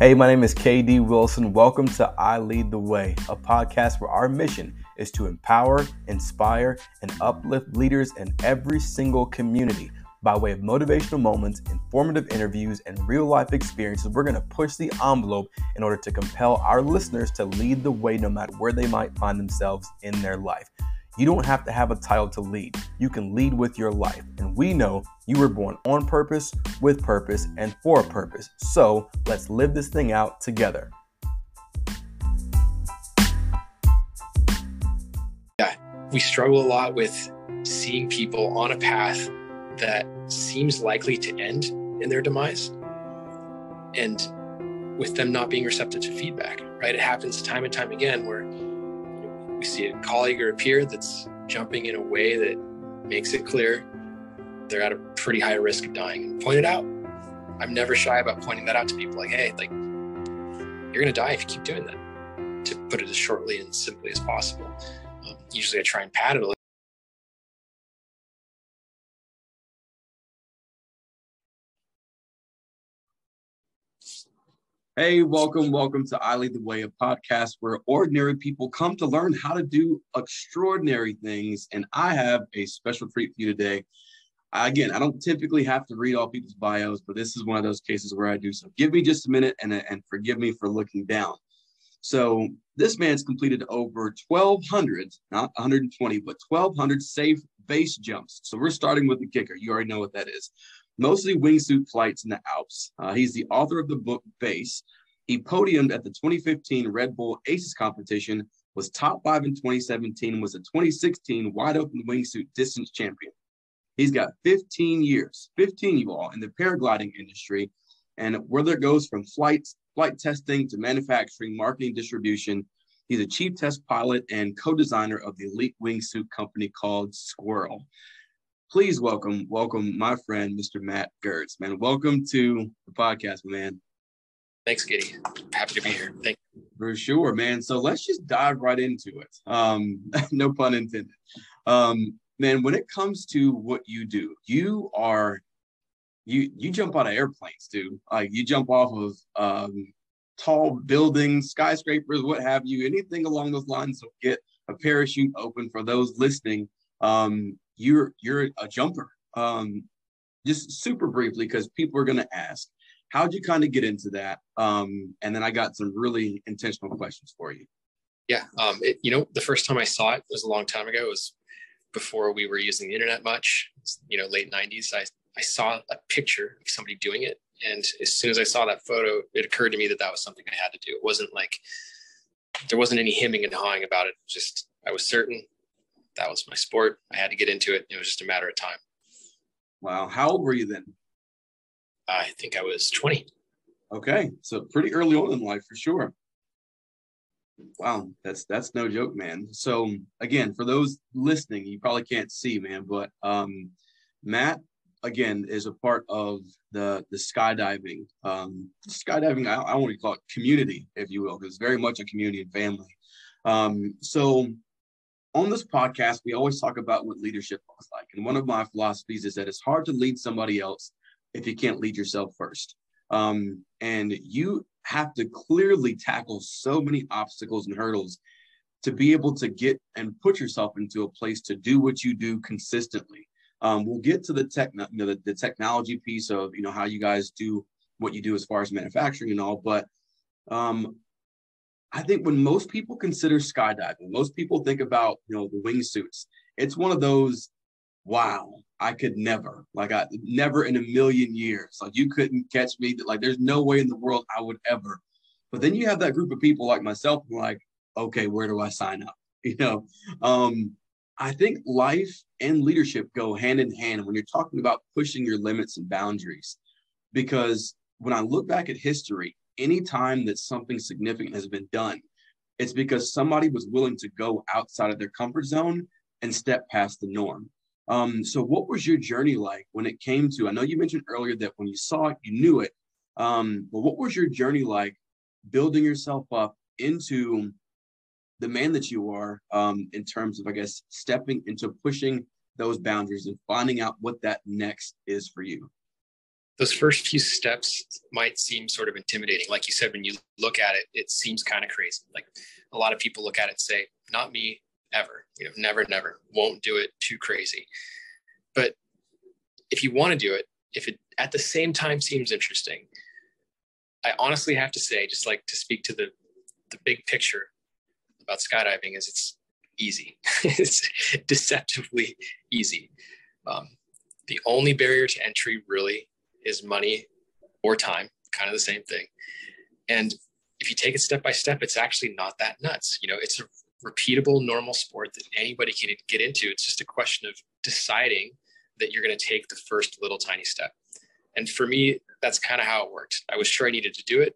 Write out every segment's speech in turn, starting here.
Hey, my name is KD Wilson. Welcome to I Lead the Way, a podcast where our mission is to empower, inspire, and uplift leaders in every single community. By way of motivational moments, informative interviews, and real life experiences, we're going to push the envelope in order to compel our listeners to lead the way no matter where they might find themselves in their life. You don't have to have a title to lead. You can lead with your life. And we know you were born on purpose, with purpose, and for a purpose. So let's live this thing out together. Yeah, we struggle a lot with seeing people on a path that seems likely to end in their demise and with them not being receptive to feedback, right? It happens time and time again where see a colleague or a peer that's jumping in a way that makes it clear they're at a pretty high risk of dying. Point it out. I'm never shy about pointing that out to people like, hey, like you're gonna die if you keep doing that. To put it as shortly and simply as possible. Um, usually I try and pad it a little Hey, welcome, welcome to I Lead the Way, a podcast where ordinary people come to learn how to do extraordinary things. And I have a special treat for you today. Again, I don't typically have to read all people's bios, but this is one of those cases where I do. So give me just a minute and, and forgive me for looking down. So this man's completed over 1,200, not 120, but 1,200 safe base jumps. So we're starting with the kicker. You already know what that is mostly wingsuit flights in the Alps. Uh, he's the author of the book Base. He podiumed at the 2015 Red Bull Aces competition, was top five in 2017, was a 2016 wide open wingsuit distance champion. He's got 15 years, 15 you all, in the paragliding industry, and whether it goes from flights, flight testing to manufacturing, marketing, distribution, he's a chief test pilot and co-designer of the elite wingsuit company called Squirrel please welcome, welcome my friend, Mr. Matt Gerdes. Man, welcome to the podcast, man. Thanks, KD. Happy to be here. Thank you. For sure, man. So let's just dive right into it. Um, no pun intended. Um, man, when it comes to what you do, you are you you jump out of airplanes, dude. Like you jump off of um, tall buildings, skyscrapers, what have you, anything along those lines. So get a parachute open for those listening. Um, you're you're a jumper. Um, just super briefly, because people are going to ask, how'd you kind of get into that? Um, and then I got some really intentional questions for you. Yeah, um, it, you know, the first time I saw it was a long time ago. It was before we were using the internet much. You know, late '90s. I I saw a picture of somebody doing it, and as soon as I saw that photo, it occurred to me that that was something I had to do. It wasn't like there wasn't any hemming and hawing about it. Just I was certain that was my sport. I had to get into it. It was just a matter of time. Wow. How old were you then? I think I was 20. Okay. So pretty early on in life for sure. Wow, that's that's no joke, man. So again, for those listening, you probably can't see, man, but um, Matt again is a part of the the skydiving. Um, skydiving, I, I want to call it community, if you will, because it's very much a community and family. Um, so on this podcast, we always talk about what leadership looks like. And one of my philosophies is that it's hard to lead somebody else if you can't lead yourself first. Um, and you have to clearly tackle so many obstacles and hurdles to be able to get and put yourself into a place to do what you do consistently. Um, we'll get to the tech, you know, the, the technology piece of you know how you guys do what you do as far as manufacturing and all, but um, I think when most people consider skydiving, most people think about, you know, the wingsuits. It's one of those, wow, I could never, like I never in a million years. Like you couldn't catch me. Like there's no way in the world I would ever. But then you have that group of people like myself, like, okay, where do I sign up? You know, um, I think life and leadership go hand in hand when you're talking about pushing your limits and boundaries. Because when I look back at history, anytime that something significant has been done, it's because somebody was willing to go outside of their comfort zone and step past the norm. Um, so, what was your journey like when it came to? I know you mentioned earlier that when you saw it, you knew it. Um, but what was your journey like building yourself up into the man that you are um, in terms of, I guess, stepping into pushing those boundaries and finding out what that next is for you? Those first few steps might seem sort of intimidating. Like you said, when you look at it, it seems kind of crazy. Like a lot of people look at it say, not me ever, you know, never, never, won't do it too crazy. But if you want to do it, if it at the same time seems interesting, I honestly have to say, just like to speak to the the big picture about skydiving is it's easy. it's deceptively easy. Um, the only barrier to entry really is money or time, kind of the same thing. And if you take it step by step, it's actually not that nuts. You know, it's a repeatable, normal sport that anybody can get into. It's just a question of deciding that you're going to take the first little tiny step. And for me, that's kind of how it worked. I was sure I needed to do it.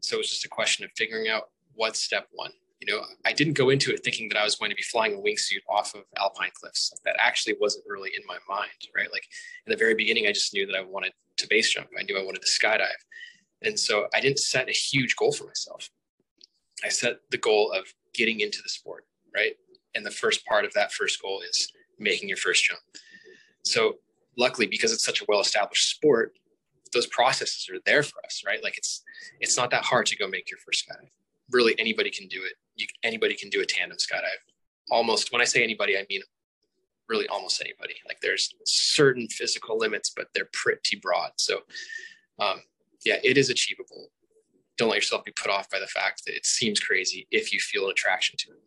So it was just a question of figuring out what step one. You know, I didn't go into it thinking that I was going to be flying a wingsuit off of alpine cliffs. That actually wasn't really in my mind, right? Like in the very beginning, I just knew that I wanted to base jump. I knew I wanted to skydive. And so I didn't set a huge goal for myself. I set the goal of getting into the sport, right? And the first part of that first goal is making your first jump. So luckily, because it's such a well-established sport, those processes are there for us, right? Like it's it's not that hard to go make your first skydive. Really, anybody can do it. You, anybody can do a tandem skydive. Almost, when I say anybody, I mean really almost anybody. Like there's certain physical limits, but they're pretty broad. So, um, yeah, it is achievable. Don't let yourself be put off by the fact that it seems crazy if you feel an attraction to it.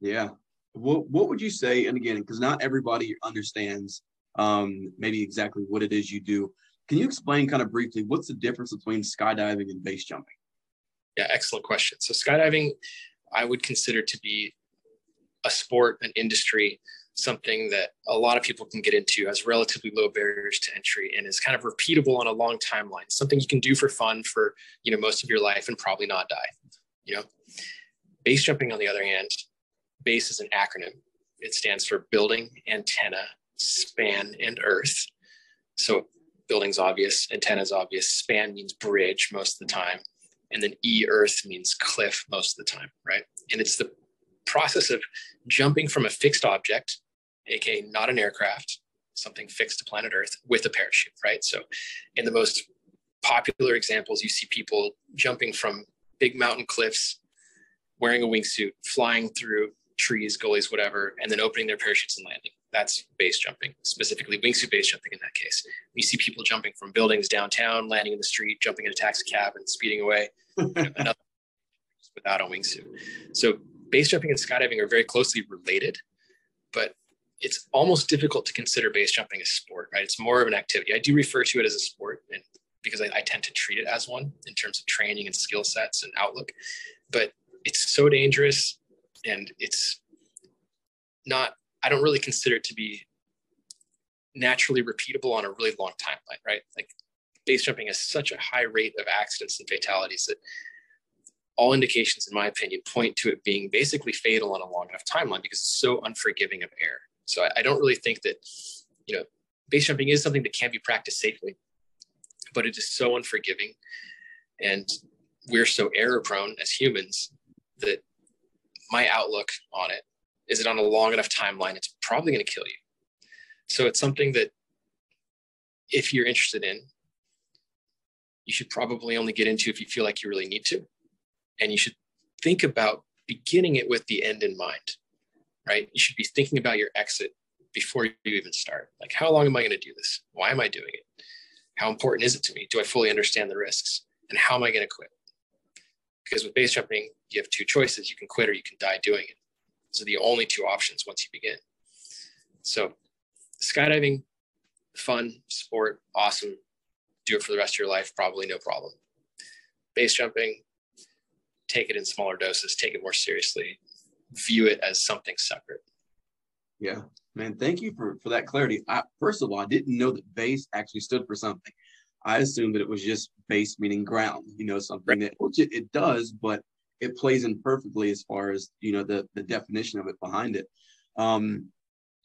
Yeah. What What would you say? And again, because not everybody understands um, maybe exactly what it is you do. Can you explain kind of briefly what's the difference between skydiving and base jumping? Yeah, excellent question. So skydiving, I would consider to be a sport, an industry something that a lot of people can get into has relatively low barriers to entry and is kind of repeatable on a long timeline something you can do for fun for you know most of your life and probably not die you know. Base jumping on the other hand base is an acronym. It stands for building antenna span and earth. So building's obvious antenna's obvious span means bridge most of the time and then e earth means cliff most of the time right and it's the process of jumping from a fixed object, aka not an aircraft, something fixed to planet Earth with a parachute, right? So, in the most popular examples, you see people jumping from big mountain cliffs, wearing a wingsuit, flying through trees, gullies, whatever, and then opening their parachutes and landing. That's base jumping, specifically wingsuit base jumping in that case. You see people jumping from buildings downtown, landing in the street, jumping in a taxi cab, and speeding away. another without a wingsuit. So base jumping and skydiving are very closely related, but it's almost difficult to consider base jumping a sport, right? It's more of an activity. I do refer to it as a sport and because I, I tend to treat it as one in terms of training and skill sets and outlook, but it's so dangerous and it's not, I don't really consider it to be naturally repeatable on a really long timeline, right? Like base jumping has such a high rate of accidents and fatalities that all indications, in my opinion, point to it being basically fatal on a long enough timeline because it's so unforgiving of error. So I, I don't really think that, you know, base jumping is something that can be practiced safely, but it is so unforgiving. And we're so error prone as humans that my outlook on it is it on a long enough timeline, it's probably going to kill you. So it's something that if you're interested in, you should probably only get into if you feel like you really need to. And you should think about beginning it with the end in mind right? You should be thinking about your exit before you even start. Like how long am i going to do this? Why am i doing it? How important is it to me? Do i fully understand the risks? And how am i going to quit? Because with base jumping you have two choices. You can quit or you can die doing it so the only two options once you begin so skydiving fun sport awesome do it for the rest of your life probably no problem base jumping take it in smaller doses, take it more seriously, view it as something separate. Yeah, man. Thank you for for that clarity. I, first of all, I didn't know that base actually stood for something. I assumed that it was just base meaning ground. You know, something right. that which it, it does, but it plays in perfectly as far as you know the the definition of it behind it. Um,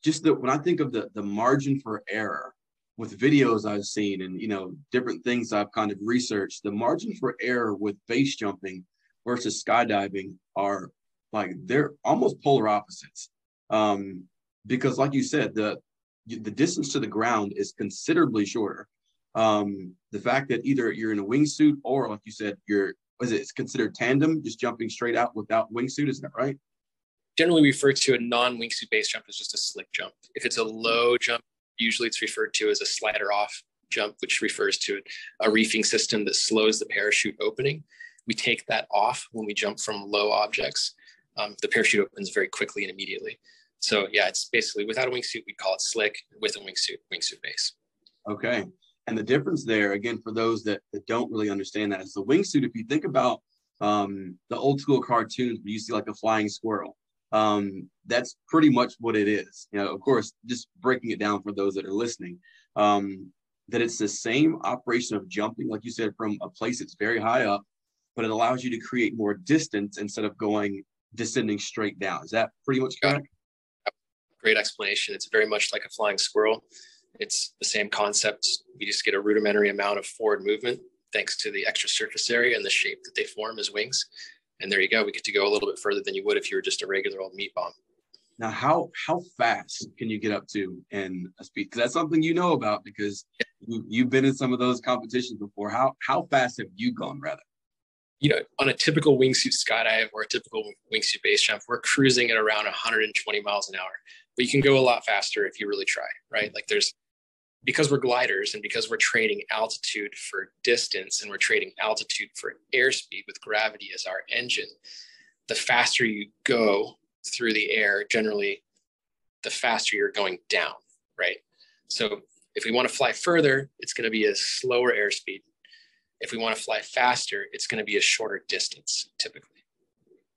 just that when I think of the the margin for error with videos I've seen and you know different things I've kind of researched, the margin for error with base jumping versus skydiving are like they're almost polar opposites. Um, because like you said, the the distance to the ground is considerably shorter. um, the fact that either you're in a wingsuit or, like you said, you're was it it's considered tandem, just jumping straight out without wingsuit, Isn't that right? Generally referred to a non-wingsuit base jump as just a slick jump. If it's a low jump, usually it's referred to as a slider off jump, which refers to a reefing system that slows the parachute opening. We take that off when we jump from low objects. Um, the parachute opens very quickly and immediately. So yeah, it's basically without a wingsuit, we call it slick. With a wingsuit, wingsuit base. Okay. And the difference there, again, for those that, that don't really understand that, is the wingsuit. If you think about um, the old school cartoons where you see like a flying squirrel, um, that's pretty much what it is. You know, of course, just breaking it down for those that are listening, um, that it's the same operation of jumping, like you said, from a place that's very high up, but it allows you to create more distance instead of going descending straight down. Is that pretty much correct? Great explanation. It's very much like a flying squirrel. It's the same concept. We just get a rudimentary amount of forward movement thanks to the extra surface area and the shape that they form as wings. And there you go. We get to go a little bit further than you would if you were just a regular old meat bomb. Now, how how fast can you get up to in a speed? Because that's something you know about because you, you've been in some of those competitions before. How how fast have you gone, rather? You know, on a typical wingsuit skydive or a typical wingsuit base jump, we're cruising at around 120 miles an hour. But you can go a lot faster if you really try, right? Like there's because we're gliders and because we're trading altitude for distance and we're trading altitude for airspeed with gravity as our engine, the faster you go through the air, generally, the faster you're going down, right? So if we want to fly further, it's going to be a slower airspeed. If we want to fly faster, it's going to be a shorter distance typically.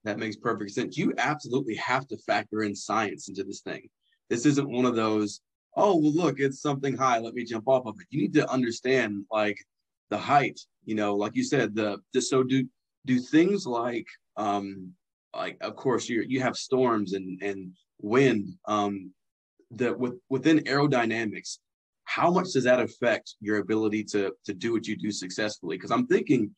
That makes perfect sense. You absolutely have to factor in science into this thing. This isn't one of those oh well look it's something high let me jump off of it. You need to understand like the height you know like you said the, the so do do things like um like of course you you have storms and and wind um that with within aerodynamics how much does that affect your ability to to do what you do successfully? Because i'm thinking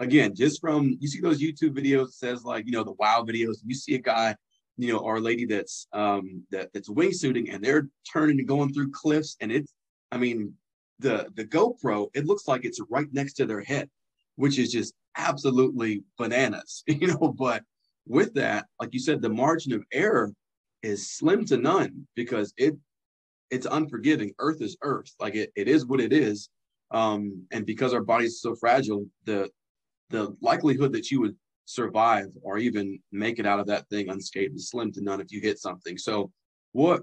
again just from you see those youtube videos says like you know the wow videos you see a guy you know, our lady that's um that that's wingsuiting and they're turning and going through cliffs and it's I mean the the GoPro it looks like it's right next to their head, which is just absolutely bananas, you know. But with that, like you said, the margin of error is slim to none because it it's unforgiving. Earth is Earth, like it, it is what it is. Um, and because our bodies are so fragile, the the likelihood that you would survive or even make it out of that thing unscathed is slim to none if you hit something. So what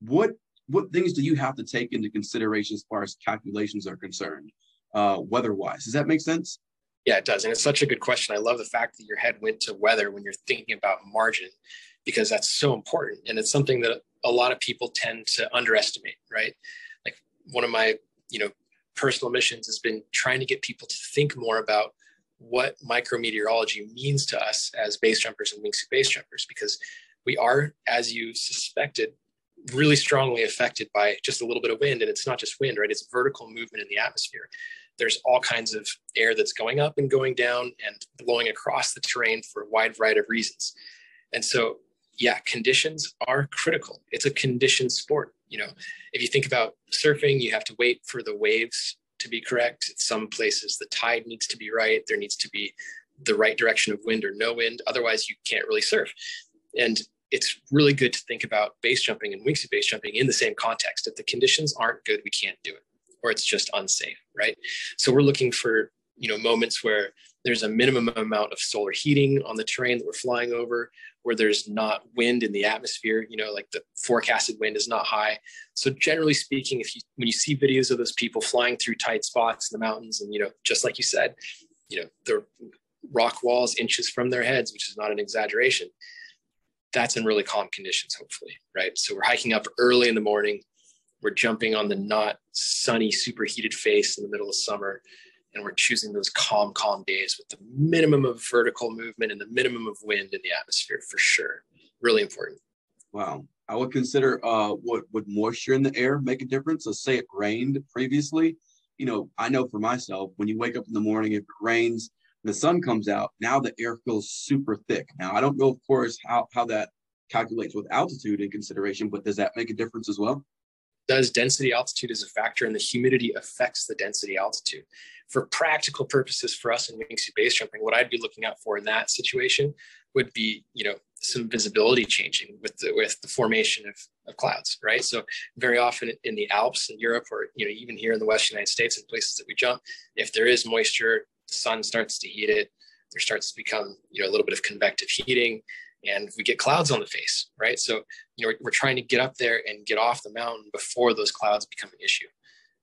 what what things do you have to take into consideration as far as calculations are concerned, uh, weather-wise? Does that make sense? Yeah, it does. And it's such a good question. I love the fact that your head went to weather when you're thinking about margin, because that's so important. And it's something that a lot of people tend to underestimate, right? Like one of my, you know, personal missions has been trying to get people to think more about what micrometeorology means to us as base jumpers and wingsuit base jumpers because we are, as you suspected, really strongly affected by just a little bit of wind. And it's not just wind, right? It's vertical movement in the atmosphere. There's all kinds of air that's going up and going down and blowing across the terrain for a wide variety of reasons. And so, yeah, conditions are critical. It's a conditioned sport. You know, if you think about surfing, you have to wait for the waves to be correct. Some places the tide needs to be right. There needs to be the right direction of wind or no wind. Otherwise, you can't really surf. And it's really good to think about base jumping and wingsuit base jumping in the same context. If the conditions aren't good, we can't do it, or it's just unsafe, right? So we're looking for you know moments where there's a minimum amount of solar heating on the terrain that we're flying over where there's not wind in the atmosphere you know like the forecasted wind is not high. So generally speaking if you when you see videos of those people flying through tight spots in the mountains and you know just like you said you know the rock walls inches from their heads which is not an exaggeration that's in really calm conditions hopefully right? So we're hiking up early in the morning. We're jumping on the not sunny superheated face in the middle of summer and we're choosing those calm, calm days with the minimum of vertical movement and the minimum of wind in the atmosphere for sure. Really important. Wow. I would consider uh, what would moisture in the air make a difference? Let's say it rained previously. You know, I know for myself, when you wake up in the morning, if it rains, the sun comes out, now the air feels super thick. Now, I don't know, of course, how, how that calculates with altitude in consideration, but does that make a difference as well? Does density altitude is a factor and the humidity affects the density altitude. For practical purposes for us in wingsuit base jumping what i'd be looking out for in that situation would be you know some visibility changing with the with the formation of, of clouds right? So very often in the alps in europe or you know even here in the west united states in places that we jump if there is moisture the sun starts to heat it there starts to become you know a little bit of convective heating and we get clouds on the face right so you know we're trying to get up there and get off the mountain before those clouds become an issue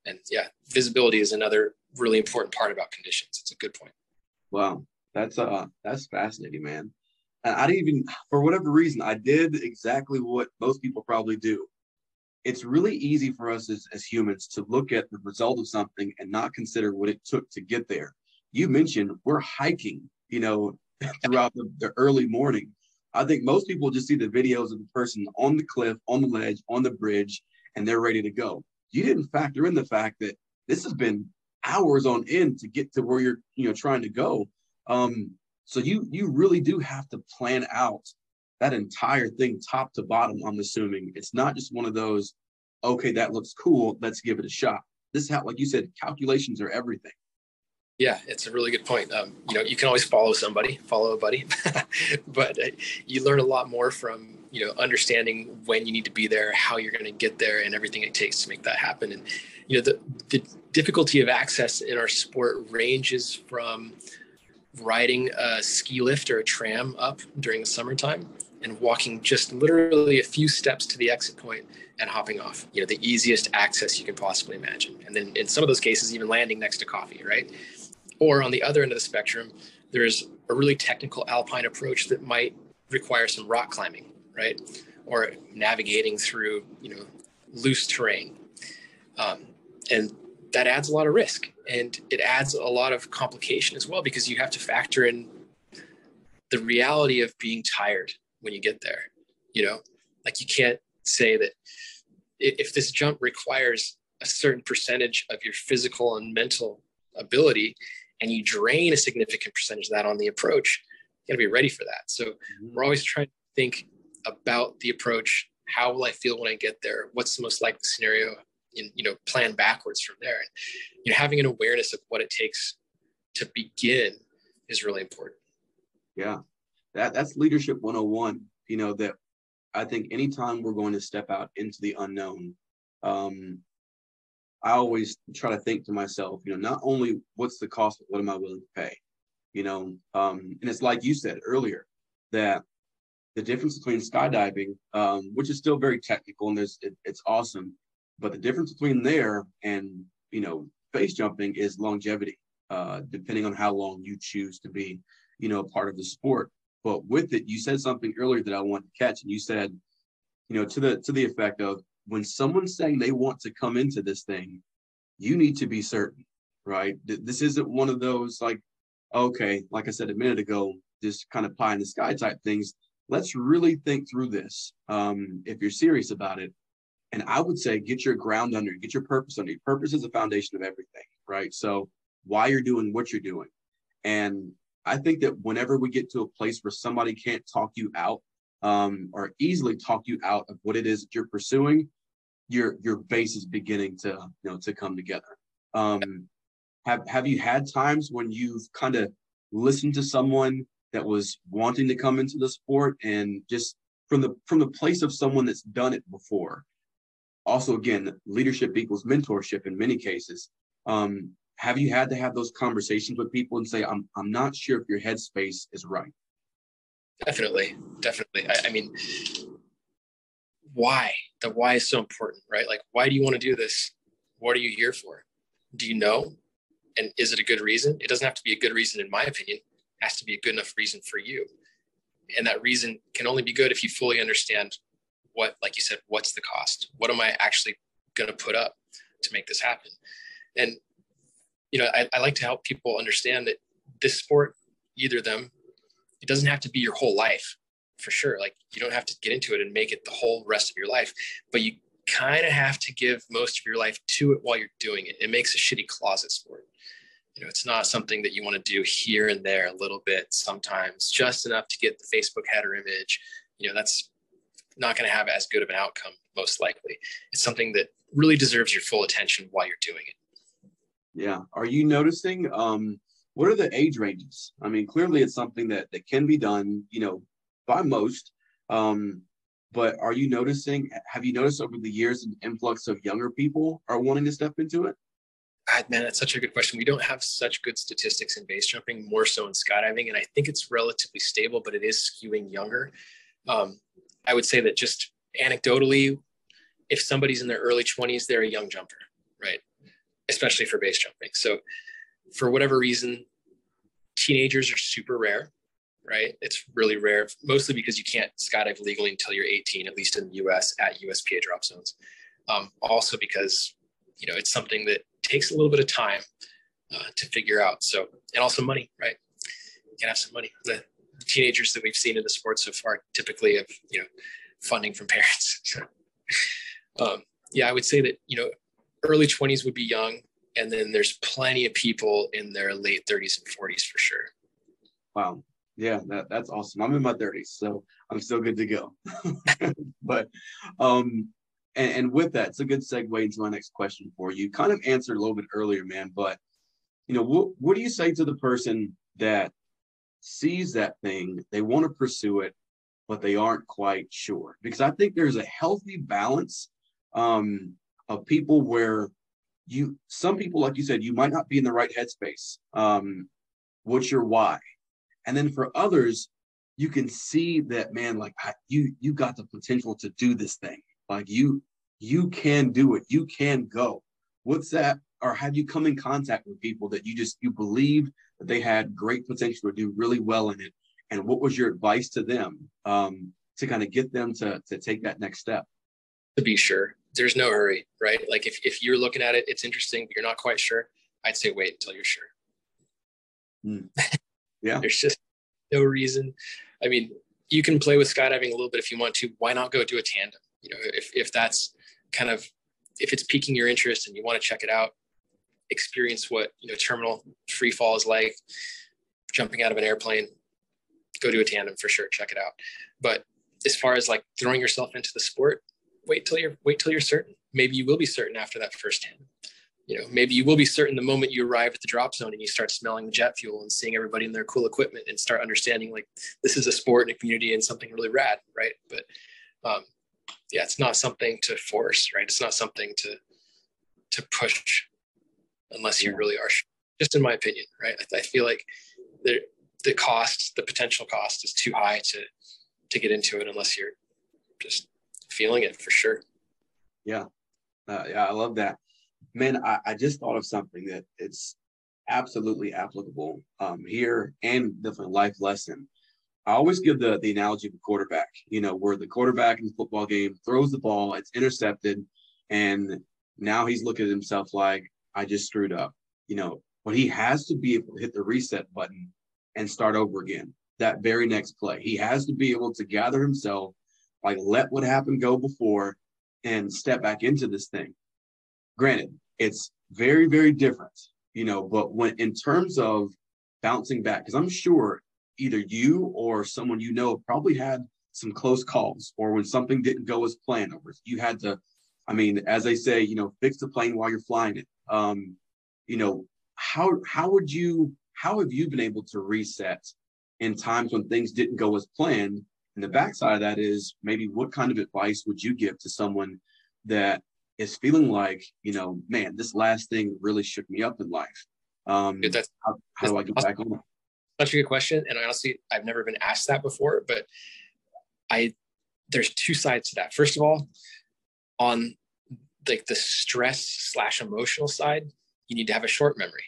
and yeah visibility is another really important part about conditions it's a good point wow that's uh that's fascinating man and I didn't even, for whatever reason, I did exactly what most people probably do. It's really easy for us as, as humans to look at the result of something and not consider what it took to get there. You mentioned we're hiking, you know, throughout the, the early morning. I think most people just see the videos of the person on the cliff, on the ledge, on the bridge, and they're ready to go. You didn't factor in the fact that this has been hours on end to get to where you're, you know, trying to go. Um, so you you really do have to plan out that entire thing top to bottom. I'm assuming it's not just one of those, okay, that looks cool, let's give it a shot. This is how, like you said, calculations are everything. Yeah, it's a really good point. Um, you know, you can always follow somebody, follow a buddy, but uh, you learn a lot more from you know understanding when you need to be there, how you're going to get there, and everything it takes to make that happen. And you know, the the difficulty of access in our sport ranges from riding a ski lift or a tram up during the summertime and walking just literally a few steps to the exit point and hopping off you know the easiest access you can possibly imagine and then in some of those cases even landing next to coffee right or on the other end of the spectrum there's a really technical alpine approach that might require some rock climbing right? Or navigating through you know loose terrain. Um, and that adds a lot of risk and it adds a lot of complication as well because you have to factor in the reality of being tired when you get there you know? Like you can't say that if this jump requires a certain percentage of your physical and mental ability and you drain a significant percentage of that on the approach you got to be ready for that. So mm-hmm. we're always trying to think about the approach. How will i feel when i get there? What's the most likely scenario? And you know plan backwards from there. And you know having an awareness of what it takes to begin is really important. Yeah. That that's leadership 101 you know that i think anytime we're going to step out into the unknown um i always try to think to myself you know not only what's the cost but what am i willing to pay you know um and it's like you said earlier that the difference between skydiving um which is still very technical and there's it, it's awesome but the difference between there and you know base jumping is longevity, uh, depending on how long you choose to be, you know, a part of the sport. But with it, you said something earlier that I want to catch, and you said, you know, to the to the effect of when someone's saying they want to come into this thing, you need to be certain, right? This isn't one of those like, okay, like I said a minute ago, just kind of pie in the sky type things. Let's really think through this. Um, if you're serious about it, and I would say get your ground under, get your purpose under. Purpose is the foundation of everything, right? So why you're doing what you're doing. And I think that whenever we get to a place where somebody can't talk you out um, or easily talk you out of what it is that you're pursuing, your your base is beginning to you know to come together. Um, have have you had times when you've kind of listened to someone that was wanting to come into the sport and just from the from the place of someone that's done it before? Also again leadership equals mentorship in many cases. Um, have you had to have those conversations with people and say i'm, I'm not sure if your headspace is right definitely. Definitely. I, I mean why? The why is so important right? Like why do you want to do this? What are you here for? Do you know? And is it a good reason? It doesn't have to be a good reason in my opinion. It has to be a good enough reason for you. And that reason can only be good if you fully understand what, like you said, what's the cost? What am I actually going to put up to make this happen? And, you know, I, I like to help people understand that this sport, either them, it doesn't have to be your whole life for sure. Like you don't have to get into it and make it the whole rest of your life, but you kind of have to give most of your life to it while you're doing it. It makes a shitty closet sport. You know, it's not something that you want to do here and there a little bit sometimes, just enough to get the Facebook header image. You know, that's not going to have as good of an outcome most likely. It's something that really deserves your full attention while you're doing it. Yeah. Are you noticing um what are the age ranges? I mean, clearly it's something that that can be done, you know, by most. Um, but are you noticing have you noticed over the years an influx of younger people are wanting to step into it? God, man, that's such a good question. We don't have such good statistics in base jumping, more so in skydiving, and I think it's relatively stable, but it is skewing younger. Um, I would say that just anecdotally, if somebody's in their early 20s, they're a young jumper, right? Especially for base jumping. So, for whatever reason, teenagers are super rare, right? It's really rare, mostly because you can't skydive legally until you're 18, at least in the US at USPA drop zones. Um, also because, you know, it's something that takes a little bit of time uh, to figure out. So, and also money, right? You can have some money. The teenagers that we've seen in the sport so far typically have, you know, funding from parents. um, yeah, I would say that, you know, early 20s would be young. And then there's plenty of people in their late 30s and 40s for sure. Wow. Yeah, that, that's awesome. I'm in my 30s, so I'm still good to go. but um and, and with that, it's a good segue into my next question for you. Kind of answered a little bit earlier, man, but you know, what what do you say to the person that sees that thing, they want to pursue it, but they aren't quite sure? Because I think there's a healthy balance um, of people where you, some people, like you said, you might not be in the right headspace. Um, what's your why? And then for others, you can see that man, like you, you got the potential to do this thing. Like you, you can do it. You can go. What's that? Or have you come in contact with people that you just you believe that they had great potential to do really well in it? And what was your advice to them um, to kind of get them to to take that next step? To be sure, there's no hurry, right? Like if if you're looking at it, it's interesting, but you're not quite sure. I'd say wait until you're sure. Mm. Yeah, there's just no reason. I mean, you can play with skydiving a little bit if you want to. Why not go do a tandem? You know, if if that's kind of if it's piquing your interest and you want to check it out, experience what you know terminal free fall is like, jumping out of an airplane, go do a tandem for sure. Check it out. But as far as like throwing yourself into the sport, wait till you're wait till you're certain. Maybe you will be certain after that first tandem. You know, maybe you will be certain the moment you arrive at the drop zone and you start smelling the jet fuel and seeing everybody in their cool equipment and start understanding like this is a sport and a community and something really rad, right? But um, yeah, it's not something to force, right? It's not something to to push unless you really are. Just in my opinion, right? I, I feel like the the cost, the potential cost, is too high to to get into it unless you're just feeling it for sure. Yeah, uh, yeah, I love that, man. I, I just thought of something that it's absolutely applicable um, here and definitely life lesson. I always give the the analogy of a quarterback, you know, where the quarterback in the football game throws the ball, it's intercepted, and now he's looking at himself like, I just screwed up, you know, but he has to be able to hit the reset button and start over again that very next play. He has to be able to gather himself, like let what happened go before and step back into this thing. Granted, it's very, very different, you know, but when in terms of bouncing back, because I'm sure either you or someone you know probably had some close calls or when something didn't go as planned or you had to i mean as they say you know fix the plane while you're flying it. Um you know how how would you how have you been able to reset in times when things didn't go as planned? And the backside of that is maybe what kind of advice would you give to someone that is feeling like you know man this last thing really shook me up in life um that's, how, how do i get back on such a good question. And honestly, I've never been asked that before, but I there's two sides to that. First of all, on like the stress slash emotional side, you need to have a short memory,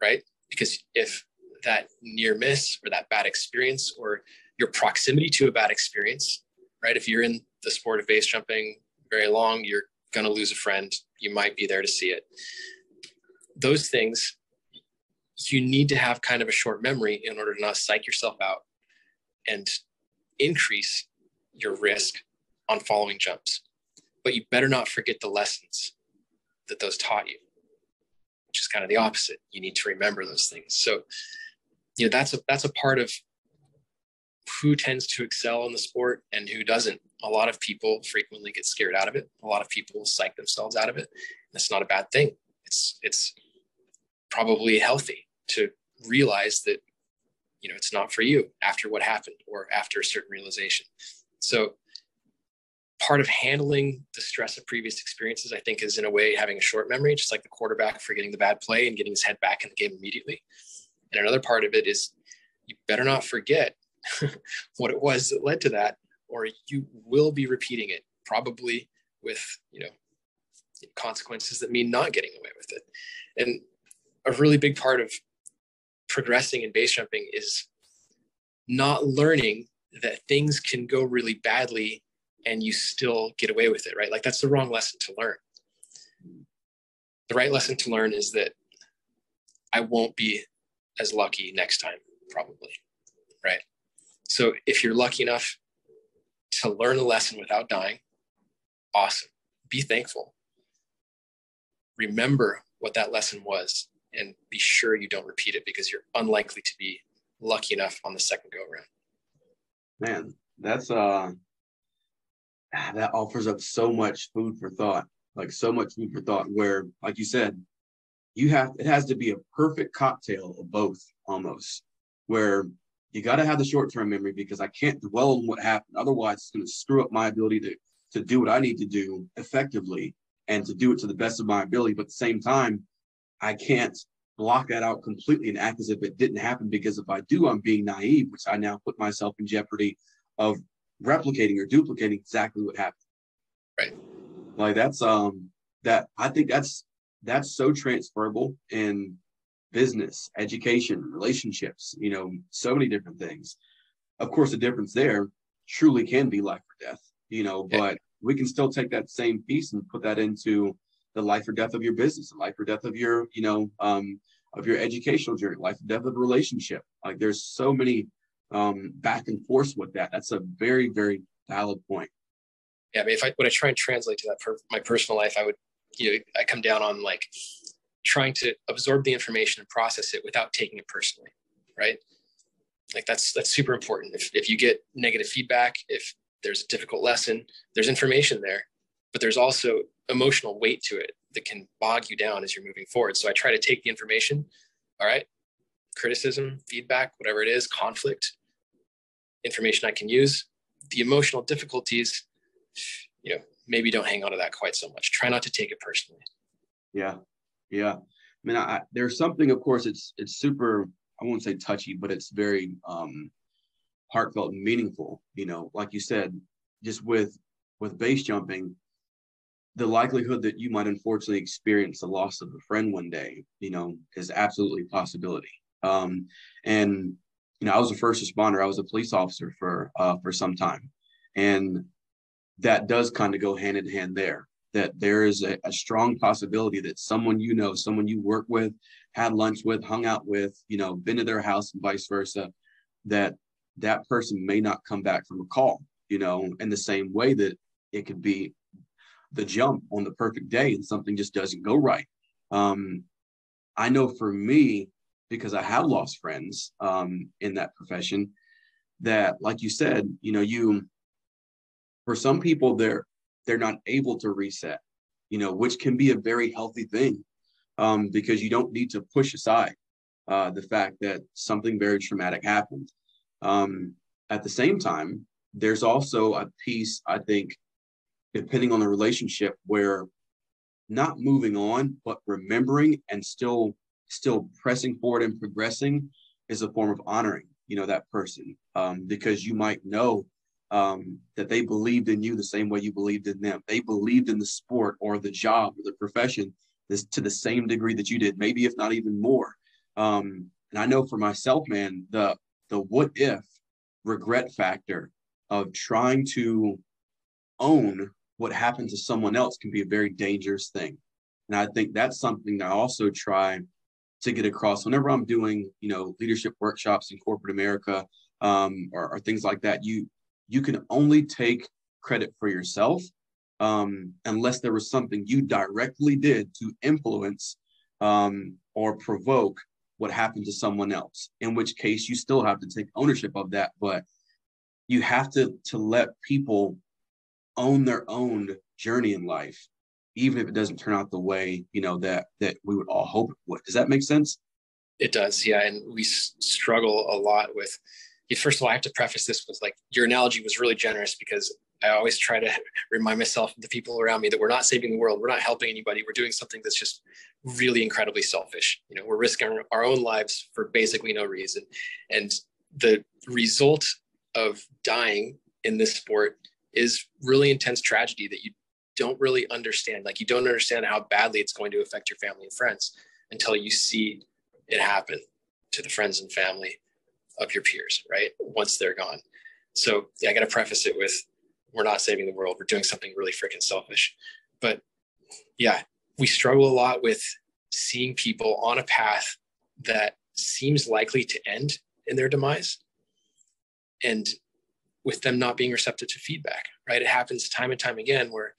right? Because if that near miss or that bad experience or your proximity to a bad experience, right? If you're in the sport of base jumping very long, you're going to lose a friend. You might be there to see it. Those things you need to have kind of a short memory in order to not psych yourself out and increase your risk on following jumps. But you better not forget the lessons that those taught you, which is kind of the opposite. You need to remember those things. So, you know, that's a that's a part of who tends to excel in the sport and who doesn't. A lot of people frequently get scared out of it. A lot of people psych themselves out of it. That's not a bad thing. It's it's probably healthy to realize that you know it's not for you after what happened or after a certain realization. So part of handling the stress of previous experiences, I think, is in a way having a short memory, just like the quarterback forgetting the bad play and getting his head back in the game immediately. And another part of it is you better not forget what it was that led to that, or you will be repeating it, probably with you know consequences that mean not getting away with it. And a really big part of progressing in base jumping is not learning that things can go really badly and you still get away with it, right? Like that's the wrong lesson to learn. The right lesson to learn is that I won't be as lucky next time, probably, right? So if you're lucky enough to learn a lesson without dying, awesome. Be thankful. Remember what that lesson was and be sure you don't repeat it because you're unlikely to be lucky enough on the second go around. Man, that's uh that offers up so much food for thought, like so much food for thought. Where, like you said, you have it has to be a perfect cocktail of both almost. Where you got to have the short term memory because I can't dwell on what happened. Otherwise, it's going to screw up my ability to to do what I need to do effectively and to do it to the best of my ability. But at the same time, I can't block that out completely and act as if it didn't happen because if I do, I'm being naive, which I now put myself in jeopardy of replicating or duplicating exactly what happened. Right. Like that's um that I think that's that's so transferable in business, education, relationships, you know, so many different things. Of course, the difference there truly can be life or death, you know, but we can still take that same piece and put that into the life or death of your business, the life or death of your, you know, um, of your educational journey, life or death of a relationship. Like there's so many um, back and forth with that. That's a very, very valid point. Yeah, I mean, if I when I try and translate to that for my personal life, I would, you know, I come down on like trying to absorb the information and process it without taking it personally, right? Like that's that's super important. If if you get negative feedback, if there's a difficult lesson, there's information there, but there's also emotional weight to it that can bog you down as you're moving forward. So I try to take the information, all right, criticism, feedback, whatever it is, conflict, information I can use. The emotional difficulties, you know, maybe don't hang on to that quite so much. Try not to take it personally. Yeah, yeah. I mean, I, there's something, of course, it's it's super. I won't say touchy, but it's very um, heartfelt and meaningful. You know, like you said, just with with base jumping, the likelihood that you might unfortunately experience the loss of a friend one day, you know, is absolutely possibility. Um, and you know, I was a first responder. I was a police officer for uh, for some time, and that does kind of go hand in hand there. That there is a, a strong possibility that someone you know, someone you work with, had lunch with, hung out with, you know, been to their house, and vice versa, that that person may not come back from a call. You know, in the same way that it could be the jump on the perfect day and something just doesn't go right. Um, I know for me, because I have lost friends um, in that profession, that like you said, you know, you for some people they're they're not able to reset, you know, which can be a very healthy thing um, because you don't need to push aside uh, the fact that something very traumatic happened. Um, at the same time, there's also a piece I think depending on the relationship where not moving on but remembering and still still pressing forward and progressing is a form of honoring you know that person um, because you might know um, that they believed in you the same way you believed in them they believed in the sport or the job or the profession this to the same degree that you did maybe if not even more um, and i know for myself man the the what if regret factor of trying to own what happened to someone else can be a very dangerous thing. And I think that's something I also try to get across whenever I'm doing, you know, leadership workshops in corporate America um, or, or, things like that. You you can only take credit for yourself um, unless there was something you directly did to influence um, or provoke what happened to someone else. In which case, you still have to take ownership of that. But you have to to let people own their own journey in life even if it doesn't turn out the way you know that that we would all hope it would does that make sense it does yeah and we s- struggle a lot with first of all i have to preface this with like your analogy was really generous because i always try to remind myself the people around me that we're not saving the world we're not helping anybody we're doing something that's just really incredibly selfish. You know we're risking our, our own lives for basically no reason. And the result of dying in this sport is really intense tragedy that you don't really understand. Like you don't understand how badly it's going to affect your family and friends until you see it happen to the friends and family of your peers, right? Once they're gone. So yeah, I got to preface it with we're not saving the world. We're doing something really freaking selfish. But yeah, we struggle a lot with seeing people on a path that seems likely to end in their demise and with them not being receptive to feedback, right? It happens time and time again where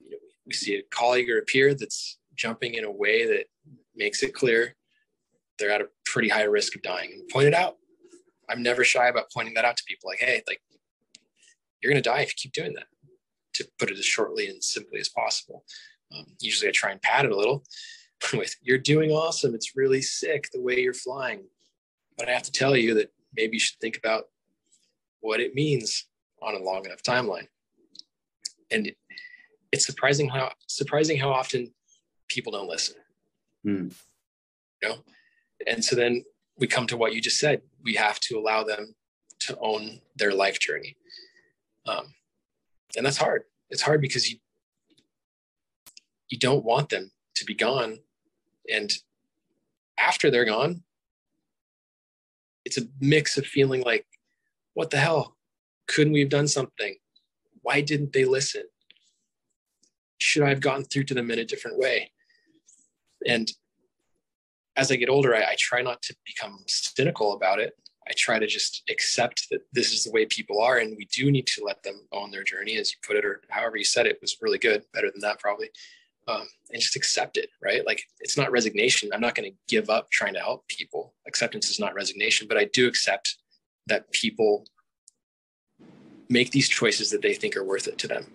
you know, we see a colleague or a peer that's jumping in a way that makes it clear they're at a pretty high risk of dying and point it out. I'm never shy about pointing that out to people like, hey, like you're going to die if you keep doing that, to put it as shortly and simply as possible. Um, usually I try and pad it a little with, you're doing awesome. It's really sick the way you're flying. But I have to tell you that maybe you should think about what it means on a long enough timeline. And it's surprising how surprising how often people don't listen. Mm. You know? And so then we come to what you just said. We have to allow them to own their life journey. Um, and that's hard. It's hard because you you don't want them to be gone. And after they're gone, it's a mix of feeling like what the hell? Couldn't we have done something? Why didn't they listen? Should I have gotten through to them in a different way? And as I get older, I, I try not to become cynical about it. I try to just accept that this is the way people are, and we do need to let them own their journey, as you put it, or however you said it was really good, better than that probably. Um, and just accept it, right? Like it's not resignation. I'm not going to give up trying to help people. Acceptance is not resignation, but I do accept that people make these choices that they think are worth it to them.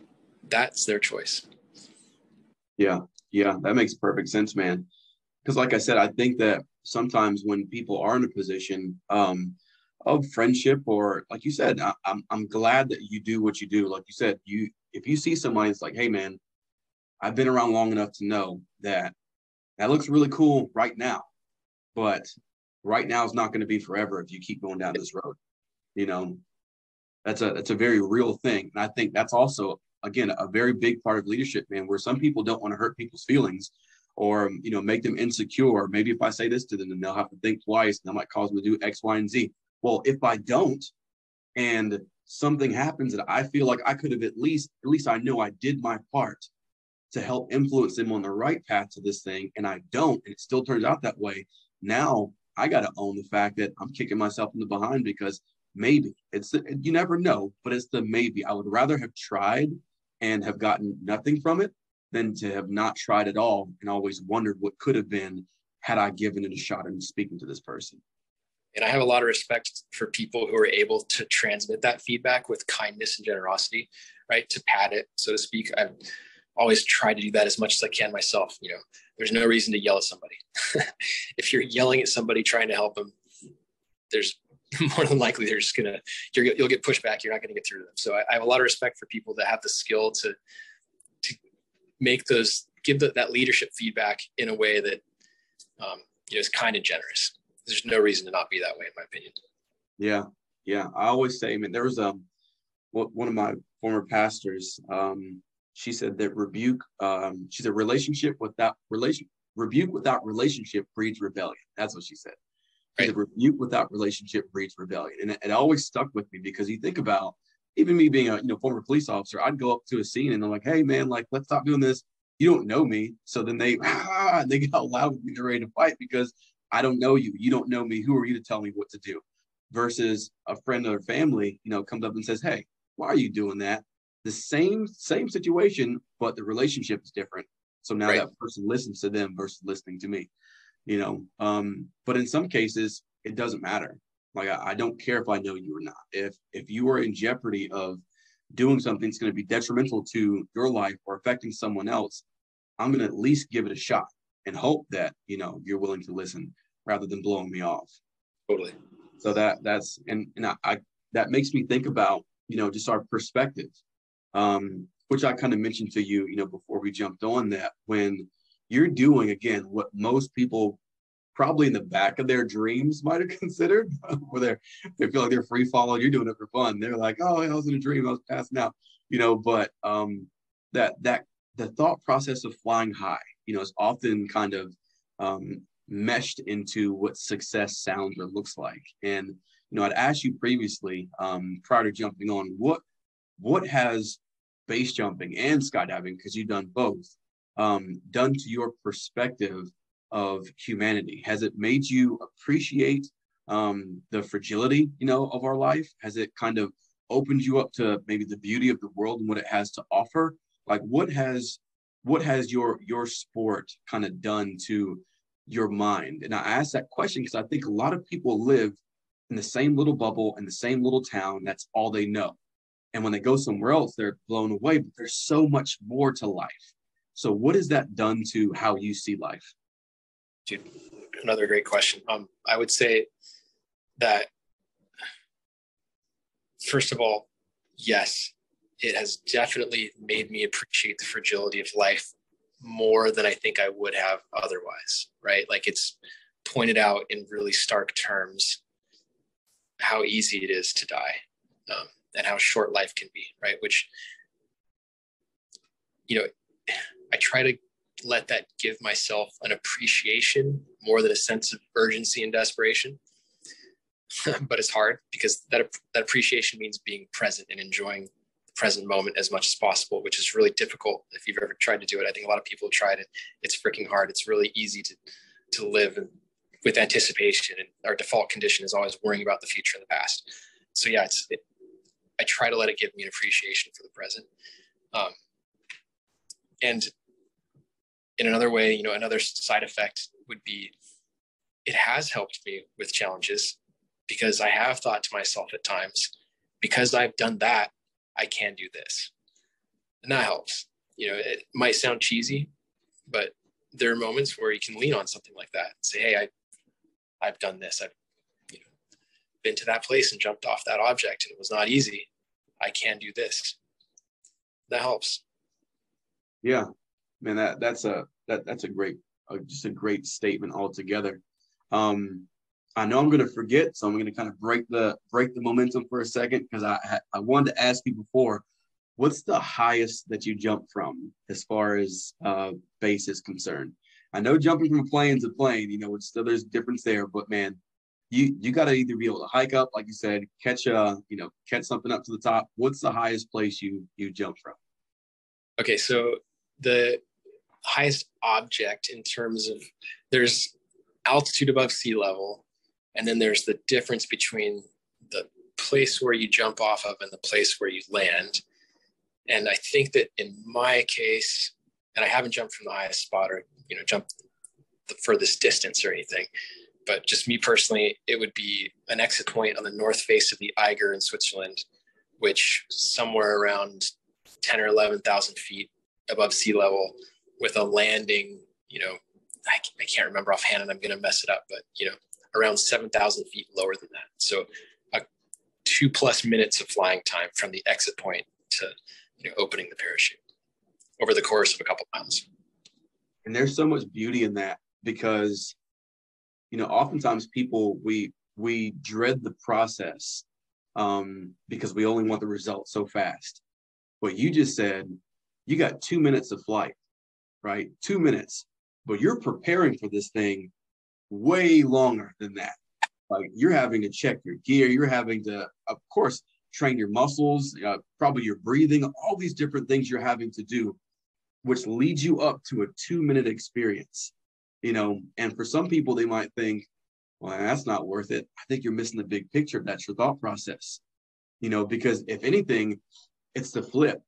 That's their choice. Yeah, yeah, that makes perfect sense, man. Because, like I said, I think that sometimes when people are in a position um, of friendship, or like you said, I, I'm I'm glad that you do what you do. Like you said, you if you see somebody, it's like, hey, man, I've been around long enough to know that that looks really cool right now, but right now is not going to be forever if you keep going down this road. You know, that's a that's a very real thing, and I think that's also again a very big part of leadership, man. Where some people don't want to hurt people's feelings, or you know make them insecure. Maybe if I say this to them, then they'll have to think twice, and that might cause them to do X, Y, and Z. Well, if I don't, and something happens that I feel like I could have at least at least I know I did my part to help influence them on the right path to this thing, and I don't, and it still turns out that way. Now I got to own the fact that I'm kicking myself in the behind because maybe it's you never know, but it's the maybe. I would rather have tried and have gotten nothing from it than to have not tried at all and always wondered what could have been had I given it a shot in speaking to this person. And I have a lot of respect for people who are able to transmit that feedback with kindness and generosity, right? To pad it, so to speak. I've always tried to do that as much as I can myself. You know, there's no reason to yell at somebody. if you're yelling at somebody trying to help them, there's more than likely they're just gonna you will get pushed back. You're not gonna get through to them. So I, I, have a lot of respect for people that have the skill to make those give the, that leadership feedback in a way that um, you know is kind of generous. There's no reason to not be that way, in my opinion. Yeah, yeah. I always say, I mean, there was a um, one of my former pastors. Um, she said that rebuke. Um, she said relationship without relation rebuke without relationship breeds rebellion. That's what she said. Right. The rebuke without relationship breeds rebellion. And it, it, always stuck with me because you think about even me being a you know former police officer, I'd go up to a scene and they're like, hey man, like let's stop doing this. You don't know me. So then they ah, they get all loud with me, they're ready to fight because I don't know you. You don't know me. Who are you to tell me what to do? Versus a friend or family, you know, comes up and says, Hey, why are you doing that? The same same situation, but the relationship is different. So now right. that person listens to them versus listening to me you know um, but in some cases it doesn't matter Like I, I don't care if I know you or not. If if you are in jeopardy of doing something that's going to be detrimental to your life or affecting someone else, I'm going to at least give it a shot and hope that you know you're willing to listen rather than blowing me off. Totally. So that that's and and I, I that makes me think about you know just our perspective, um, which I kind of mentioned to you you know before we jumped on that when you're doing again what most people probably in the back of their dreams might have considered where they're they feel like they're free falling you're doing it for fun. They're like oh i was in a dream i was passing out you know but um that that the thought process of flying high you know is often kind of um meshed into what success sounds or looks like. And you know i'd asked you previously um prior to jumping on what what has base jumping and skydiving because you've done both um, done to your perspective of humanity? Has it made you appreciate um, the fragility, you know, of our life? Has it kind of opened you up to maybe the beauty of the world and what it has to offer? Like, what has what has your your sport kind of done to your mind? And I ask that question because I think a lot of people live in the same little bubble in the same little town. That's all they know. And when they go somewhere else, they're blown away. But there's so much more to life. So, what has that done to how you see life? Dude, another great question. Um, I would say that first of all, yes, it has definitely made me appreciate the fragility of life more than I think I would have otherwise. Right? Like it's pointed out in really stark terms how easy it is to die um, and how short life can be. Right? Which you know I try to let that give myself an appreciation more than a sense of urgency and desperation. but it's hard because that that appreciation means being present and enjoying the present moment as much as possible, which is really difficult if you've ever tried to do it. I think a lot of people have tried it. It's freaking hard. It's really easy to to live with anticipation, and our default condition is always worrying about the future and the past. So yeah, it's it, I try to let it give me an appreciation for the present. Um, and in another way, you know, another side effect would be it has helped me with challenges because I have thought to myself at times, because I've done that, I can do this. And that helps. You know, it might sound cheesy, but there are moments where you can lean on something like that and say, hey, I I've done this. I've you know been to that place and jumped off that object and it was not easy. I can do this. That helps. Yeah man, that that's a that that's a great, uh, just a great statement altogether. Um, I know I'm going to forget, so I'm going to kind of break the break the momentum for a second because I I wanted to ask you before, what's the highest that you jump from as far as uh, base is concerned? I know jumping from plane to plane, you know, it's still there's a difference there, but man, you you got to either be able to hike up, like you said, catch a you know catch something up to the top. What's the highest place you you jump from? Okay, so the highest object in terms of there's altitude above sea level, and then there's the difference between the place where you jump off of and the place where you land. And I think that in my case, and I haven't jumped from the highest spot or you know jumped the furthest distance or anything, but just me personally, it would be an exit point on the north face of the Eiger in Switzerland, which somewhere around 10 or 11,000 feet above sea level with a landing, you know, I, can't remember offhand and I'm going to mess it up, but, you know, around 7,000 feet lower than that. So two plus minutes of flying time from the exit point to, you know, opening the parachute over the course of a couple miles. And there's so much beauty in that because, you know, oftentimes people, we, we dread the process um, because we only want the result so fast. What you just said, you got two minutes of flight right? Two minutes, but you're preparing for this thing way longer than that. Like you're having to check your gear, you're having to, of course, train your muscles, uh, probably your breathing, all these different things you're having to do, which leads you up to a two minute experience. You know, and for some people, they might think, well, that's not worth it. I think you're missing the big picture. That's your thought process. You know, because if anything, it's the flip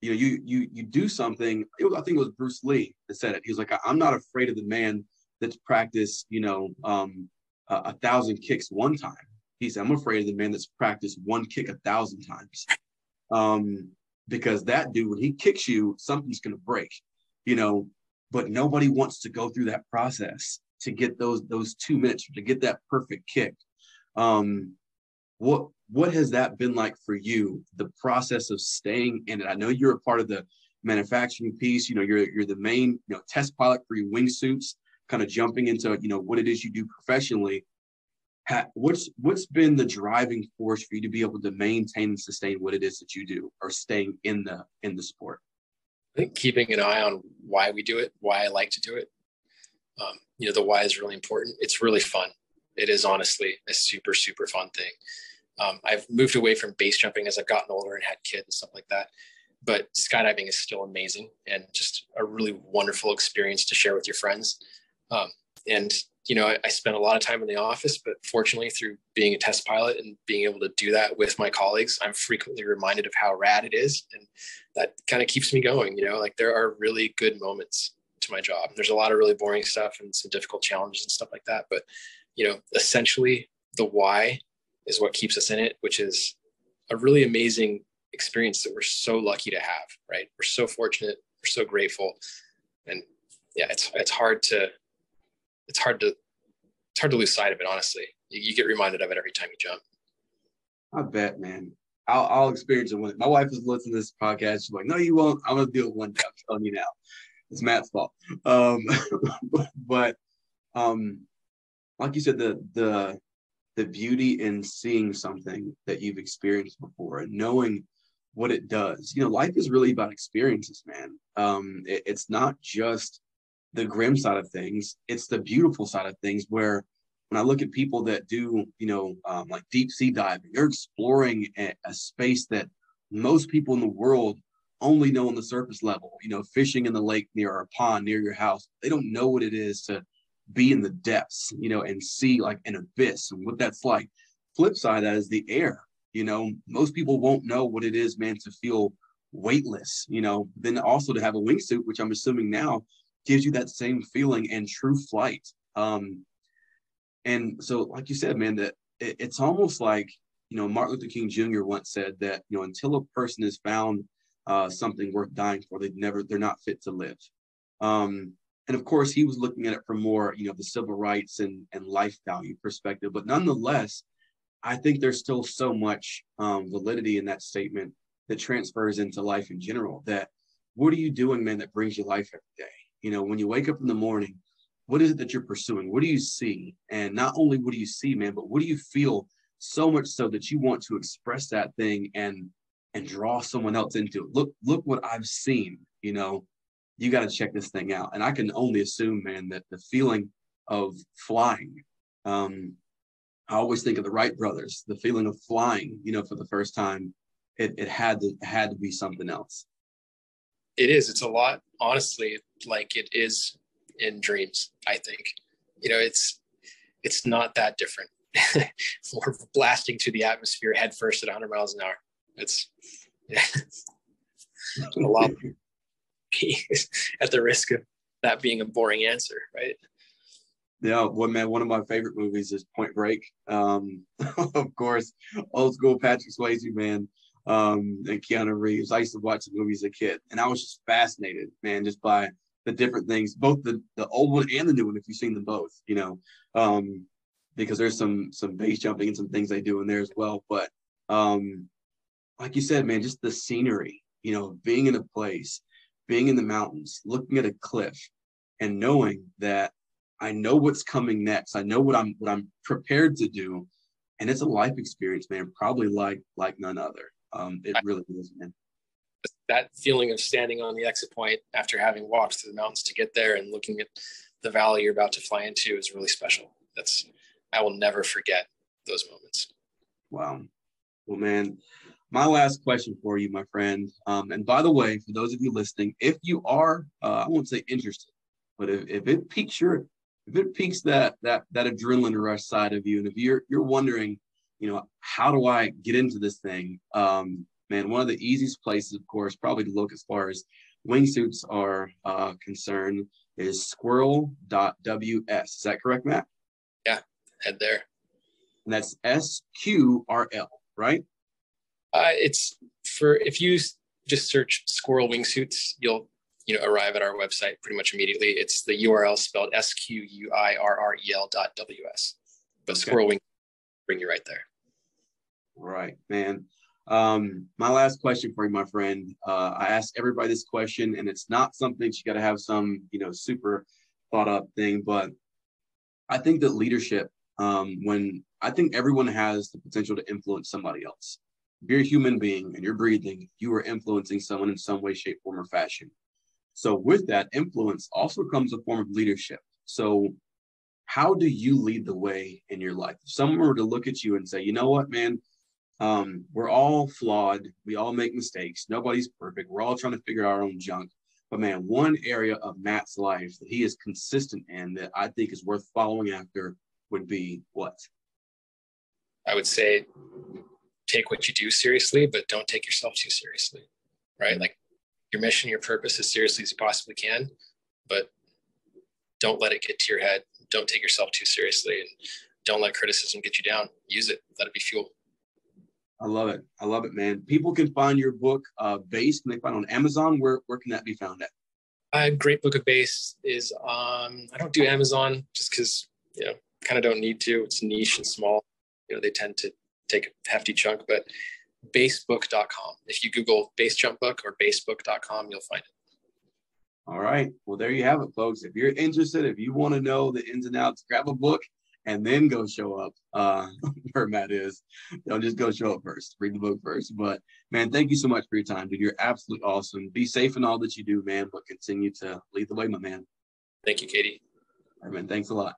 you know, you you you do something. Was, I think it was Bruce Lee that said it. He was like, "I'm not afraid of the man that's practiced, you know, um, a, a, thousand kicks one time. He said, I'm afraid of the man that's practiced one kick a thousand times. Um, because that dude, when he kicks you, something's to break, you know, but nobody wants to go through that process to get those those two minutes to get that perfect kick. Um, what what has that been like for you? The process of staying in it. I know you're a part of the manufacturing piece. You know, you're you're the main you know test pilot for your wingsuits. Kind of jumping into you know what it is you do professionally. what's what's been the driving force for you to be able to maintain and sustain what it is that you do, or staying in the in the sport? I think keeping an eye on why we do it, why I like to do it. Um, you know, the why is really important. It's really fun. It is honestly a super, super fun thing. Um, I've moved away from base jumping as I've gotten older and had kids and stuff like that. But skydiving is still amazing and just a really wonderful experience to share with your friends. Um, and you know, I, I spent a lot of time in the office, but fortunately, through being a test pilot and being able to do that with my colleagues, I'm frequently reminded of how rad it is, and that kind of keeps me going. You know, like there are really good moments to my job. There's a lot of really boring stuff and some difficult challenges and stuff like that, but you know, essentially, the why is what keeps us in it, which is a really amazing experience that we're so lucky to have. Right? We're so fortunate. We're so grateful, and yeah, it's it's hard to it's hard to it's hard to lose sight of it. Honestly, you, you get reminded of it every time you jump. I bet, man. I'll, I'll experience it when my wife is listening to this podcast. She's like, "No, you won't. I'm gonna do it one day." I'm telling you now. It's Matt's fault. Um, but um, like you said, the the the beauty in seeing something that you've experienced before and knowing what it does. You know, life is really about experiences, man. Um, it, it's not just the grim side of things; it's the beautiful side of things. Where when I look at people that do, you know, um, like deep sea diving, you're exploring a, a space that most people in the world only know on the surface level. You know, fishing in the lake near a pond near your house, they don't know what it is to be in the depths, you know, and see like an abyss and what that's like. Flip side that is the air. You know, most people won't know what it is, man, to feel weightless, you know, then also to have a wingsuit, which I'm assuming now gives you that same feeling and true flight. Um, and so, like you said, man, that it, it's almost like, you know, Martin Luther King Jr. once said that, you know, until a person has found uh, something worth dying for, they never, they're not fit to live. Um, and of course, he was looking at it from more, you know, the civil rights and, and life value perspective. But nonetheless, I think there's still so much um, validity in that statement that transfers into life in general. That what are you doing, man, that brings you life every day? You know, when you wake up in the morning, what is it that you're pursuing? What do you see? And not only what do you see, man, but what do you feel so much so that you want to express that thing and and draw someone else into it? Look, look what I've seen, you know, you got to check this thing out. And I can only assume, man, that the feeling of flying, um, I always think of the Wright brothers, the feeling of flying, you know, for the first time, it, it had to had to be something else. It is. It's a lot, honestly, like it is in dreams, I think. You know, it's it's not that different. We're blasting to the atmosphere head first at 100 miles an hour. It's yeah, a lot at the risk of that being a boring answer, right? Yeah, one man, one of my favorite movies is Point Break. Um, of course, old school Patrick Swayze, man, um, and Keanu Reeves. I used to watch the movies as a kid, and I was just fascinated, man, just by the different things, both the the old one and the new one. If you've seen them both, you know, um, because there's some some base jumping and some things they do in there as well. But um, like you said, man, just the scenery, you know, being in a place being in the mountains, looking at a cliff, and knowing that I know what's coming next. I know what I'm what I'm prepared to do, and it's a life experience, man. Probably like like none other. Um, it really is, man. That feeling of standing on the exit point after having walked through the mountains to get there and looking at the valley you're about to fly into is really special. That's I will never forget those moments. Wow. Well, man, my last question for you, my friend. Um, and by the way, for those of you listening, if you are, uh, I won't say interested, but if, if it piques your, if it piques that that that adrenaline rush side of you, and if you're you're wondering, you know, how do I get into this thing? Um, man, one of the easiest places, of course, probably to look as far as wingsuits are uh, concerned is squirrel.ws. Is that correct, Matt? Yeah, head there. And that's S Q R L, right? Uh, it's for if you just search squirrel wingsuits, you'll you know arrive at our website pretty much immediately. It's the URL spelled S Q U I R R E L dot W S. But okay. squirrel wing bring you right there. Right, man. Um, my last question for you, my friend. Uh, I ask everybody this question, and it's not something you got to have some, you know, super thought up thing, but I think that leadership, um, when I think everyone has the potential to influence somebody else. You're a human being and you're breathing, you are influencing someone in some way, shape, form, or fashion. So, with that influence also comes a form of leadership. So, how do you lead the way in your life? If someone were to look at you and say, you know what, man, um, we're all flawed. We all make mistakes. Nobody's perfect. We're all trying to figure out our own junk. But man, one area of Matt's life that he is consistent in that I think is worth following after would be what? I would say take what you do seriously, but don't take yourself too seriously, right? Like your mission, your purpose as seriously as you possibly can, but don't let it get to your head. Don't take yourself too seriously and don't let criticism get you down. Use it, let it be fuel. I love it. I love it, man. People can find your book, uh, Base. Can they find on Amazon? Where where can that be found at? A great book of Base is um, I don't do Amazon just because you know kind of don't need to. It's niche and small. You know they tend to take a hefty chunk, but basebook.com. If you Google base jump book or basebook.com, you'll find it. All right. Well, there you have it, folks. If you're interested, if you want to know the ins and outs, grab a book and then go show up uh, where Matt is. Don't just go show up first. Read the book first. But man, thank you so much for your time, dude. You're absolutely awesome. Be safe in all that you do, man, but continue to lead the way, my man. Thank you, KD. All right, man. Thanks a lot.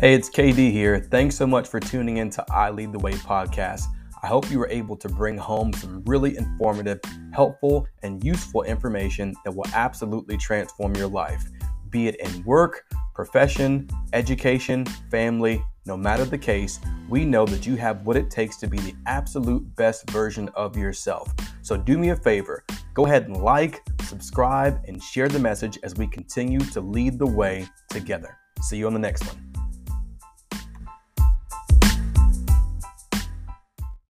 Hey, it's KD here. Thanks so much for tuning in to I Lead the Way podcast. I hope you were able to bring home some really informative, helpful, and useful information that will absolutely transform your life, be it in work, profession, education, family, no matter the case, we know that you have what it takes to be the absolute best version of yourself. So do me a favor, go ahead and like, subscribe, and share the message as we continue to lead the way together. See you on the next one.